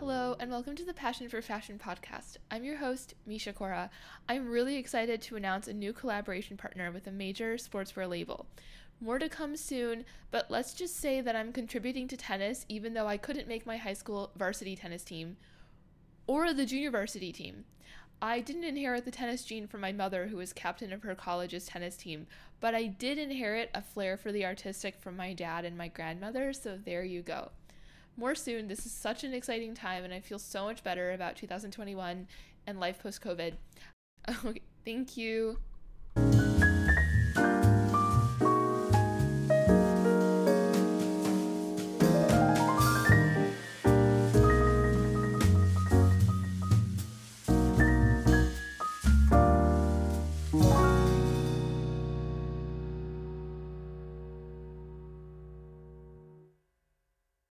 and welcome to the Passion for Fashion podcast. I'm your host, Misha Kaura. I'm really excited to announce a new collaboration partner with a major sportswear label. More to come soon, but let's just say that I'm contributing to tennis even though I couldn't make my high school varsity tennis team or the junior varsity team. I didn't inherit the tennis gene from my mother, who was captain of her college's tennis team, but I did inherit a flair for the artistic from my dad and my grandmother, so there you go more soon. This is such an exciting time, and I feel so much better about 2021 and life post COVID. Okay, thank you.